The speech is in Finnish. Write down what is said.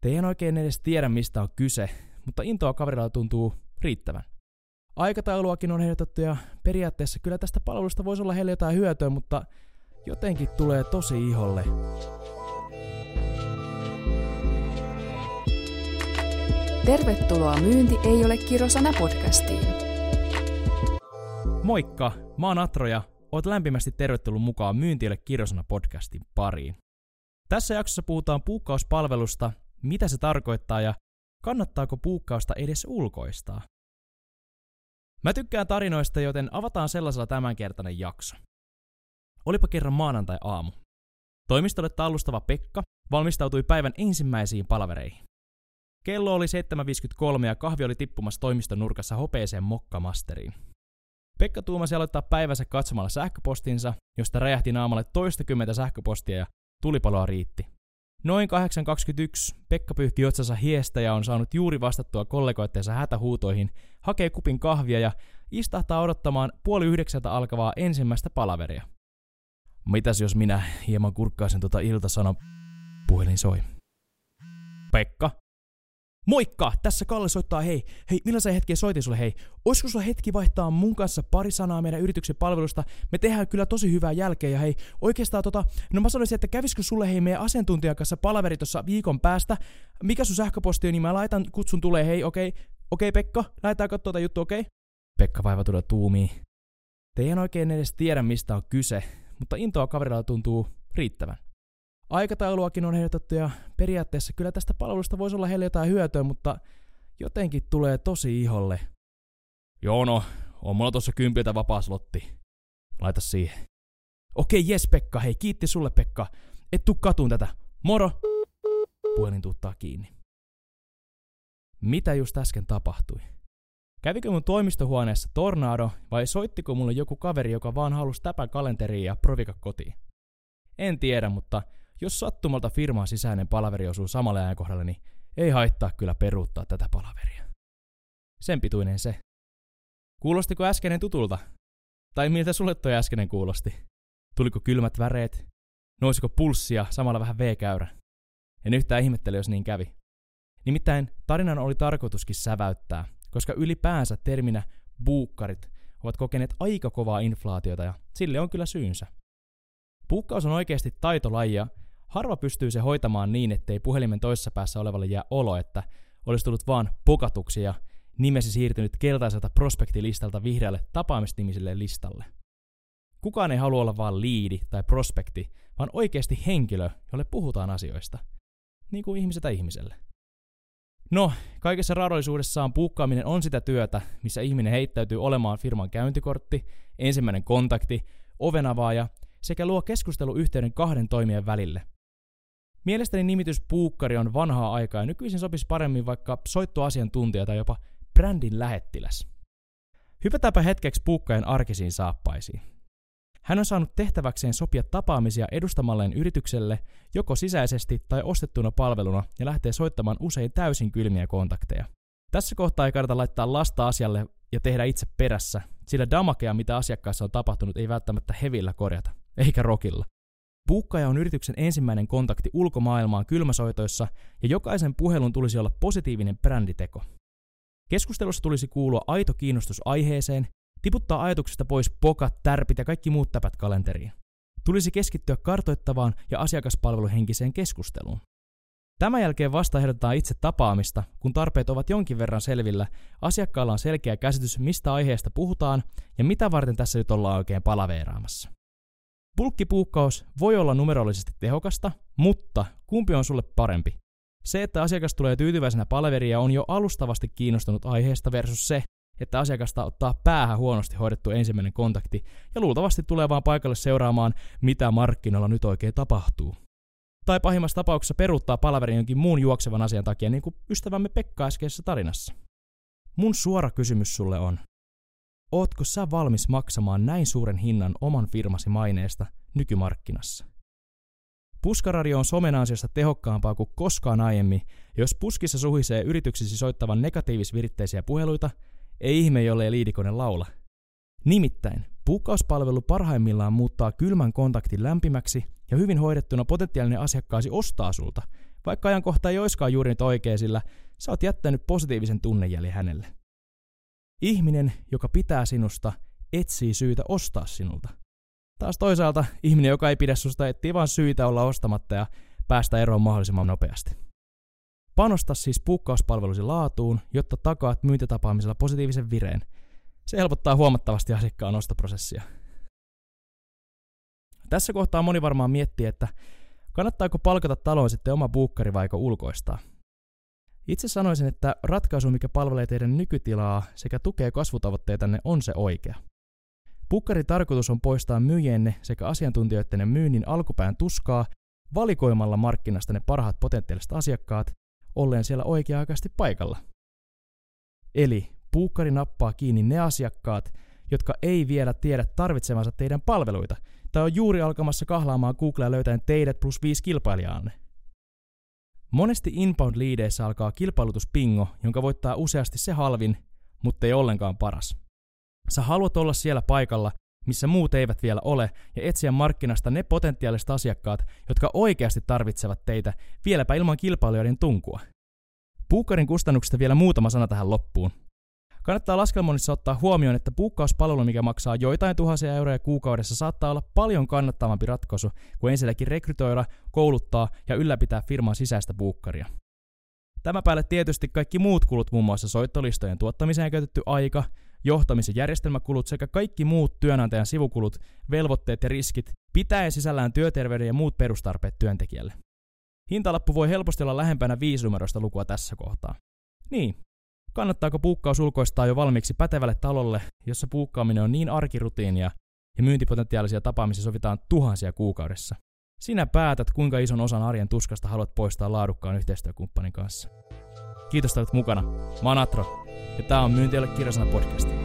Te en oikein edes tiedä, mistä on kyse, mutta intoa kaverilla tuntuu riittävän. Aikatauluakin on ehdotettu ja periaatteessa kyllä tästä palvelusta voisi olla heille jotain hyötyä, mutta jotenkin tulee tosi iholle. Tervetuloa Myynti ei ole kirosana podcastiin. Moikka, mä oon Atro ja oot lämpimästi tervetullut mukaan Myynti ei ole kirosana podcastin pariin. Tässä jaksossa puhutaan puukkauspalvelusta, mitä se tarkoittaa ja kannattaako puukkausta edes ulkoistaa. Mä tykkään tarinoista, joten avataan sellaisella tämänkertainen jakso. Olipa kerran maanantai-aamu. Toimistolle tallustava Pekka valmistautui päivän ensimmäisiin palvereihin. Kello oli 7.53 ja kahvi oli tippumassa toimiston nurkassa hopeeseen mokkamasteriin. Pekka tuumasi aloittaa päivänsä katsomalla sähköpostinsa, josta räjähti naamalle toistakymmentä sähköpostia ja tulipaloa riitti. Noin 8.21 Pekka pyyhki otsansa hiestä ja on saanut juuri vastattua kollegoitteensa hätähuutoihin, hakee kupin kahvia ja istahtaa odottamaan puoli yhdeksältä alkavaa ensimmäistä palaveria. Mitäs jos minä hieman kurkkaisin tota iltasano... Puhelin soi. Pekka, Moikka! Tässä Kalle soittaa, hei, hei, millaisen hetki soitin sulle, hei. Olisiko sulla hetki vaihtaa mun kanssa pari sanaa meidän yrityksen palvelusta? Me tehdään kyllä tosi hyvää jälkeä ja hei, oikeastaan tota, no mä sanoisin, että kävisikö sulle hei meidän asiantuntijan kanssa palaveri tuossa viikon päästä? Mikä sun sähköposti on, niin mä laitan, kutsun tulee, hei, okei, okay, okei okay, Pekka, laitetaan katsoa tätä juttu, okei? Okay? Pekka vaivatuda tuumii. Te en oikein edes tiedä mistä on kyse, mutta intoa kaverilla tuntuu riittävän. Aikatauluakin on ehdotettu ja periaatteessa kyllä tästä palvelusta voisi olla heille jotain hyötyä, mutta jotenkin tulee tosi iholle. Joo no, on mulla tossa kympiltä vapaa slotti. Laita siihen. Okei, jes Pekka, hei kiitti sulle Pekka. Et tuu katuun tätä. Moro! Puhelin tuuttaa kiinni. Mitä just äsken tapahtui? Kävikö mun toimistohuoneessa tornado vai soittiko mulle joku kaveri, joka vaan halusi täpän kalenteriin ja provika kotiin? En tiedä, mutta jos sattumalta firman sisäinen palaveri osuu samalle ajankohdalle, niin ei haittaa kyllä peruuttaa tätä palaveria. Sen pituinen se. Kuulostiko äskeinen tutulta? Tai miltä sulle toi äskeinen kuulosti? Tuliko kylmät väreet? Nousiko pulssia, samalla vähän V-käyrä? En yhtään ihmettele, jos niin kävi. Nimittäin tarinan oli tarkoituskin säväyttää, koska ylipäänsä terminä buukkarit ovat kokeneet aika kovaa inflaatiota ja sille on kyllä syynsä. Puukkaus on oikeasti taitolajia, Harva pystyy se hoitamaan niin, ettei puhelimen toisessa päässä olevalle jää olo, että olisi tullut vaan pokatuksi ja nimesi siirtynyt keltaiselta prospektilistalta vihreälle tapaamistimiselle listalle. Kukaan ei halua olla vain liidi tai prospekti, vaan oikeasti henkilö, jolle puhutaan asioista. Niin kuin ihmisetä ihmiselle. No, kaikessa raadollisuudessaan puukkaaminen on sitä työtä, missä ihminen heittäytyy olemaan firman käyntikortti, ensimmäinen kontakti, ovenavaaja sekä luo keskusteluyhteyden kahden toimijan välille, Mielestäni nimitys puukkari on vanhaa aikaa ja nykyisin sopisi paremmin vaikka soittoasiantuntija tai jopa brändin lähettiläs. Hypätäänpä hetkeksi puukkajan arkisiin saappaisiin. Hän on saanut tehtäväkseen sopia tapaamisia edustamalleen yritykselle joko sisäisesti tai ostettuna palveluna ja lähtee soittamaan usein täysin kylmiä kontakteja. Tässä kohtaa ei kannata laittaa lasta asialle ja tehdä itse perässä, sillä damakea, mitä asiakkaassa on tapahtunut, ei välttämättä hevillä korjata, eikä rokilla. Puukkaja on yrityksen ensimmäinen kontakti ulkomaailmaan kylmäsoitoissa ja jokaisen puhelun tulisi olla positiivinen bränditeko. Keskustelussa tulisi kuulua aito kiinnostus aiheeseen, tiputtaa ajatuksesta pois pokat, tärpit ja kaikki muut täpät kalenteriin. Tulisi keskittyä kartoittavaan ja asiakaspalveluhenkiseen keskusteluun. Tämän jälkeen vasta ehdotetaan itse tapaamista, kun tarpeet ovat jonkin verran selvillä, asiakkaalla on selkeä käsitys, mistä aiheesta puhutaan ja mitä varten tässä nyt ollaan oikein palaveeraamassa. Bulkkipuukkaus voi olla numerollisesti tehokasta, mutta kumpi on sulle parempi? Se, että asiakas tulee tyytyväisenä palveriin on jo alustavasti kiinnostunut aiheesta versus se, että asiakasta ottaa päähän huonosti hoidettu ensimmäinen kontakti ja luultavasti tulee vaan paikalle seuraamaan, mitä markkinoilla nyt oikein tapahtuu. Tai pahimmassa tapauksessa peruuttaa palaverin jonkin muun juoksevan asian takia, niin kuin ystävämme Pekka äskeisessä tarinassa. Mun suora kysymys sulle on, Ootko sä valmis maksamaan näin suuren hinnan oman firmasi maineesta nykymarkkinassa? Puskaradio on somen ansiosta tehokkaampaa kuin koskaan aiemmin, jos puskissa suhisee yrityksisi soittavan negatiivisviritteisiä puheluita, ei ihme, jollei liidikone laula. Nimittäin, puukkauspalvelu parhaimmillaan muuttaa kylmän kontaktin lämpimäksi ja hyvin hoidettuna potentiaalinen asiakkaasi ostaa sulta, Vaikka ajankohta ei oiskaan juuri nyt oikein, sillä sä oot jättänyt positiivisen tunnejäljen hänelle. Ihminen, joka pitää sinusta, etsii syytä ostaa sinulta. Taas toisaalta ihminen, joka ei pidä susta, etsii vaan syitä olla ostamatta ja päästä eroon mahdollisimman nopeasti. Panosta siis puukkauspalvelusi laatuun, jotta takaat myyntitapaamisella positiivisen vireen. Se helpottaa huomattavasti asiakkaan ostoprosessia. Tässä kohtaa moni varmaan miettii, että kannattaako palkata taloon sitten oma buukkari vai ulkoistaa. Itse sanoisin, että ratkaisu, mikä palvelee teidän nykytilaa sekä tukee kasvutavoitteitanne, on se oikea. Bukkarin tarkoitus on poistaa myyjienne sekä asiantuntijoiden myynnin alkupään tuskaa valikoimalla markkinasta ne parhaat potentiaaliset asiakkaat, olleen siellä oikea-aikaisesti paikalla. Eli puukkari nappaa kiinni ne asiakkaat, jotka ei vielä tiedä tarvitsemansa teidän palveluita, tai on juuri alkamassa kahlaamaan Googlea löytäen teidät plus viisi kilpailijaanne. Monesti inbound-liideissä alkaa kilpailutuspingo, jonka voittaa useasti se halvin, mutta ei ollenkaan paras. Sä haluat olla siellä paikalla, missä muut eivät vielä ole, ja etsiä markkinasta ne potentiaaliset asiakkaat, jotka oikeasti tarvitsevat teitä, vieläpä ilman kilpailijoiden tunkua. Puukkarin kustannuksista vielä muutama sana tähän loppuun. Kannattaa laskelmoinnissa ottaa huomioon, että puukkauspalvelu, mikä maksaa joitain tuhansia euroja kuukaudessa, saattaa olla paljon kannattavampi ratkaisu kuin ensinnäkin rekrytoida, kouluttaa ja ylläpitää firman sisäistä puukkaria. Tämä päälle tietysti kaikki muut kulut, muun muassa soittolistojen tuottamiseen käytetty aika, johtamisen järjestelmäkulut sekä kaikki muut työnantajan sivukulut, velvoitteet ja riskit, pitäen sisällään työterveyden ja muut perustarpeet työntekijälle. Hintalappu voi helposti olla lähempänä viisinumeroista lukua tässä kohtaa. Niin, Kannattaako puukkaus ulkoistaa jo valmiiksi pätevälle talolle, jossa puukkaaminen on niin arkirutiinia ja myyntipotentiaalisia tapaamisia sovitaan tuhansia kuukaudessa? Sinä päätät, kuinka ison osan arjen tuskasta haluat poistaa laadukkaan yhteistyökumppanin kanssa. Kiitos, että olet mukana. Mä oon Atro, ja tää on Myyntialle kirjasana podcast.